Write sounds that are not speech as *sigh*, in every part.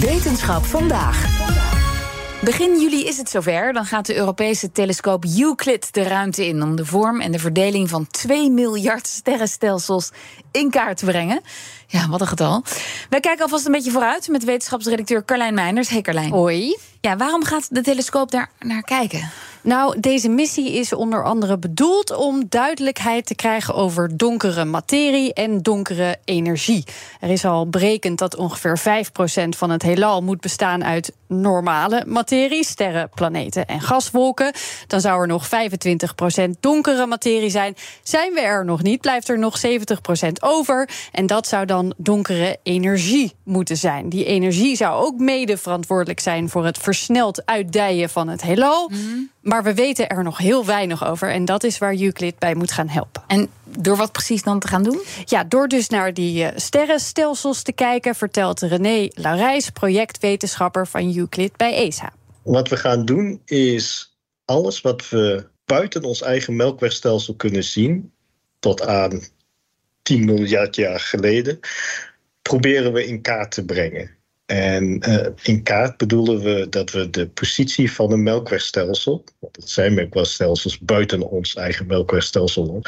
Wetenschap vandaag. Begin juli is het zover. Dan gaat de Europese telescoop Euclid de ruimte in om de vorm en de verdeling van 2 miljard sterrenstelsels in kaart te brengen. Ja, wat een getal. Wij kijken alvast een beetje vooruit met wetenschapsredacteur Carlijn Meinders. Hey Carlijn. Hoi. Ja, waarom gaat de telescoop daar naar kijken? Nou, deze missie is onder andere bedoeld om duidelijkheid te krijgen over donkere materie en donkere energie. Er is al berekend dat ongeveer 5% van het heelal moet bestaan uit normale materie, sterren, planeten en gaswolken. Dan zou er nog 25% donkere materie zijn. Zijn we er nog niet, blijft er nog 70% over. En dat zou dan donkere energie moeten zijn. Die energie zou ook mede verantwoordelijk zijn voor het versneld uitdijen van het heelal. Maar we weten er nog heel weinig over. En dat is waar Euclid bij moet gaan helpen. En door wat precies dan te gaan doen? Ja, door dus naar die uh, sterrenstelsels te kijken, vertelt René Laurijs, projectwetenschapper van Euclid bij ESA. Wat we gaan doen is alles wat we buiten ons eigen melkwegstelsel kunnen zien, tot aan 10 miljard jaar geleden, proberen we in kaart te brengen. En uh, in kaart bedoelen we dat we de positie van een melkwegstelsel, want het zijn melkwegstelsels buiten ons eigen melkwegstelsel,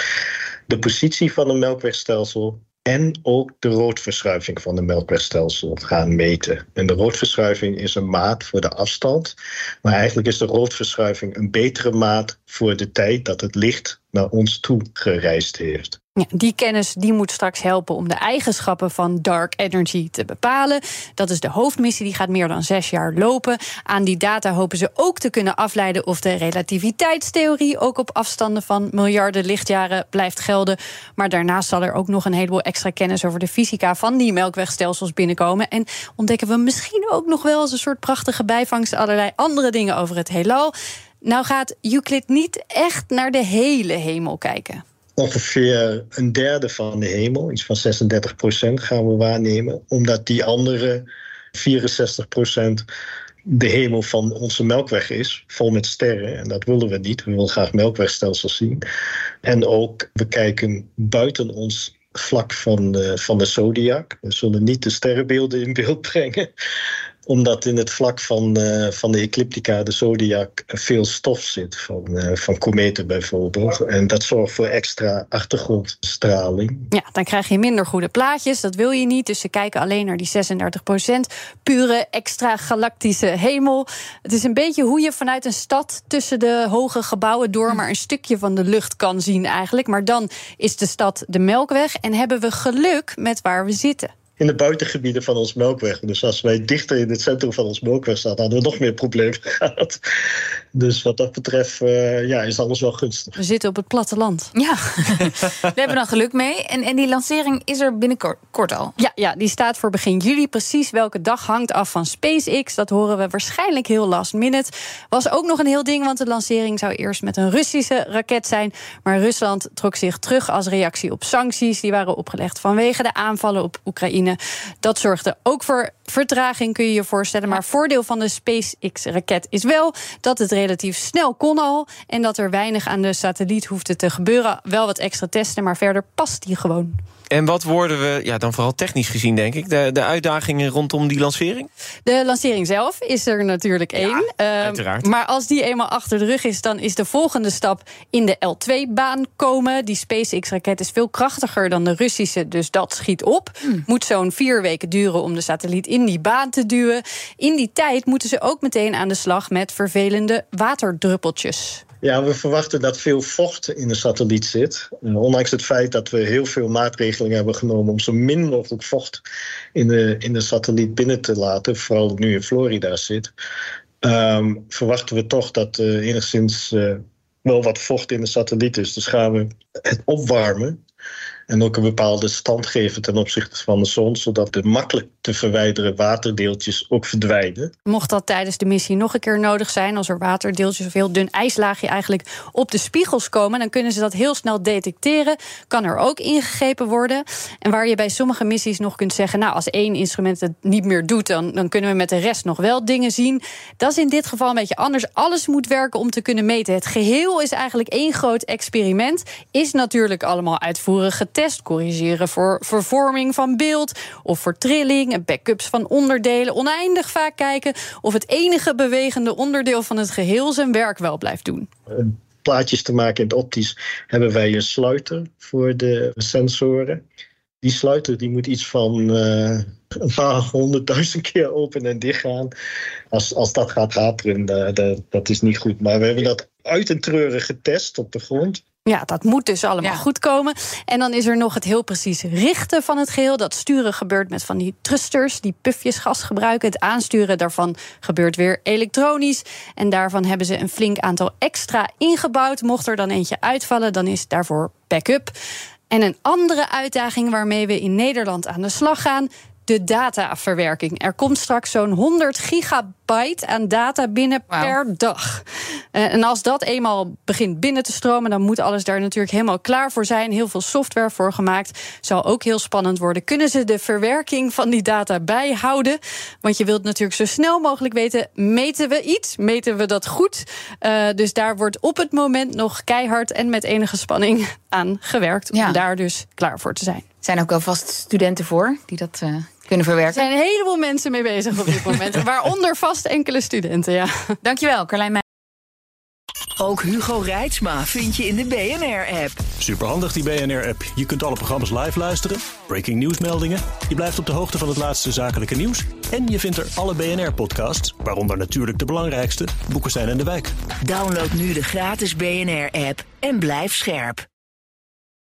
de positie van een melkwegstelsel en ook de roodverschuiving van de melkwegstelsel gaan meten. En de roodverschuiving is een maat voor de afstand, maar eigenlijk is de roodverschuiving een betere maat voor de tijd dat het licht naar ons toe gereisd heeft. Die kennis die moet straks helpen om de eigenschappen van dark energy te bepalen. Dat is de hoofdmissie, die gaat meer dan zes jaar lopen. Aan die data hopen ze ook te kunnen afleiden of de relativiteitstheorie ook op afstanden van miljarden lichtjaren blijft gelden. Maar daarnaast zal er ook nog een heleboel extra kennis over de fysica van die melkwegstelsels binnenkomen. En ontdekken we misschien ook nog wel als een soort prachtige bijvangst allerlei andere dingen over het heelal. Nou gaat Euclid niet echt naar de hele hemel kijken ongeveer een derde van de hemel, iets van 36 procent, gaan we waarnemen. Omdat die andere 64 procent de hemel van onze melkweg is, vol met sterren. En dat willen we niet. We willen graag melkwegstelsels zien. En ook, we kijken buiten ons vlak van de, van de zodiac. We zullen niet de sterrenbeelden in beeld brengen omdat in het vlak van, uh, van de ecliptica, de zodiac, veel stof zit. Van, uh, van kometen bijvoorbeeld. En dat zorgt voor extra achtergrondstraling. Ja, dan krijg je minder goede plaatjes. Dat wil je niet. Dus ze kijken alleen naar die 36% Pure extra galactische hemel. Het is een beetje hoe je vanuit een stad tussen de hoge gebouwen door maar een stukje van de lucht kan zien eigenlijk. Maar dan is de stad de Melkweg en hebben we geluk met waar we zitten in de buitengebieden van ons melkweg. Dus als wij dichter in het centrum van ons melkweg staan, hadden we nog meer problemen *laughs* gehad. Dus wat dat betreft uh, ja, is alles wel gunstig. We zitten op het platteland. Ja, *laughs* we hebben dan geluk mee. En, en die lancering is er binnenkort al. Ja, ja, die staat voor begin juli. Precies welke dag hangt af van SpaceX. Dat horen we waarschijnlijk heel last minute. Was ook nog een heel ding, want de lancering zou eerst met een Russische raket zijn. Maar Rusland trok zich terug als reactie op sancties. Die waren opgelegd vanwege de aanvallen op Oekraïne. Dat zorgde ook voor vertraging, kun je je voorstellen. Maar voordeel van de SpaceX-raket is wel dat het relatief snel kon al. En dat er weinig aan de satelliet hoefde te gebeuren. Wel wat extra testen, maar verder past die gewoon. En wat worden we, ja, dan vooral technisch gezien, denk ik, de, de uitdagingen rondom die lancering? De lancering zelf is er natuurlijk één. Ja, uiteraard. Maar als die eenmaal achter de rug is, dan is de volgende stap in de L2-baan komen. Die SpaceX-raket is veel krachtiger dan de Russische, dus dat schiet op. Hmm. Moet zo'n vier weken duren om de satelliet in die baan te duwen. In die tijd moeten ze ook meteen aan de slag met vervelende waterdruppeltjes. Ja, we verwachten dat veel vocht in de satelliet zit. ondanks het feit dat we heel veel maatregelingen hebben genomen om zo min mogelijk vocht in de, in de satelliet binnen te laten, vooral nu in Florida zit, ehm, verwachten we toch dat uh, enigszins uh, wel wat vocht in de satelliet is. Dus gaan we het opwarmen en ook een bepaalde stand geven ten opzichte van de zon, zodat de makkelijk te verwijderen waterdeeltjes ook verdwijnen. Mocht dat tijdens de missie nog een keer nodig zijn, als er waterdeeltjes of heel dun ijslaagje eigenlijk op de spiegels komen, dan kunnen ze dat heel snel detecteren. Kan er ook ingegrepen worden. En waar je bij sommige missies nog kunt zeggen, nou, als één instrument het niet meer doet, dan, dan kunnen we met de rest nog wel dingen zien. Dat is in dit geval een beetje anders. Alles moet werken om te kunnen meten. Het geheel is eigenlijk één groot experiment. Is natuurlijk allemaal uitvoerig getest getest, corrigeren voor vervorming van beeld of voor trilling, backups van onderdelen, oneindig vaak kijken of het enige bewegende onderdeel van het geheel zijn werk wel blijft doen. Plaatjes te maken in het optisch hebben wij een sluiter voor de sensoren. Die sluiter die moet iets van uh, een honderdduizend keer open en dicht gaan. Als, als dat gaat haperen, uh, dat, dat is niet goed. Maar we hebben dat uit en getest op de grond. Ja, dat moet dus allemaal goed komen. En dan is er nog het heel precies richten van het geheel. Dat sturen gebeurt met van die thrusters die pufjes gas gebruiken. Het aansturen daarvan gebeurt weer elektronisch. En daarvan hebben ze een flink aantal extra ingebouwd. Mocht er dan eentje uitvallen, dan is daarvoor backup. En een andere uitdaging waarmee we in Nederland aan de slag gaan, de dataverwerking. Er komt straks zo'n 100 gigabyte aan data binnen per dag. Eh, en als dat eenmaal begint binnen te stromen, dan moet alles daar natuurlijk helemaal klaar voor zijn. Heel veel software voor gemaakt. Zal ook heel spannend worden. Kunnen ze de verwerking van die data bijhouden? Want je wilt natuurlijk zo snel mogelijk weten: meten we iets? Meten we dat goed? Uh, dus daar wordt op het moment nog keihard en met enige spanning aan gewerkt. Om daar dus klaar voor te zijn. Er zijn ook wel vast studenten voor die dat uh, kunnen verwerken. Er zijn een heleboel mensen mee bezig op dit moment. *laughs* waaronder vast enkele studenten, ja. Dankjewel, Carlijn Meij. Ook Hugo Reitsma vind je in de BNR-app. Superhandig die BNR-app. Je kunt alle programma's live luisteren, breaking nieuwsmeldingen. Je blijft op de hoogte van het laatste zakelijke nieuws. En je vindt er alle BNR-podcasts, waaronder natuurlijk de belangrijkste, Boeken zijn in de wijk. Download nu de gratis BNR-app en blijf scherp.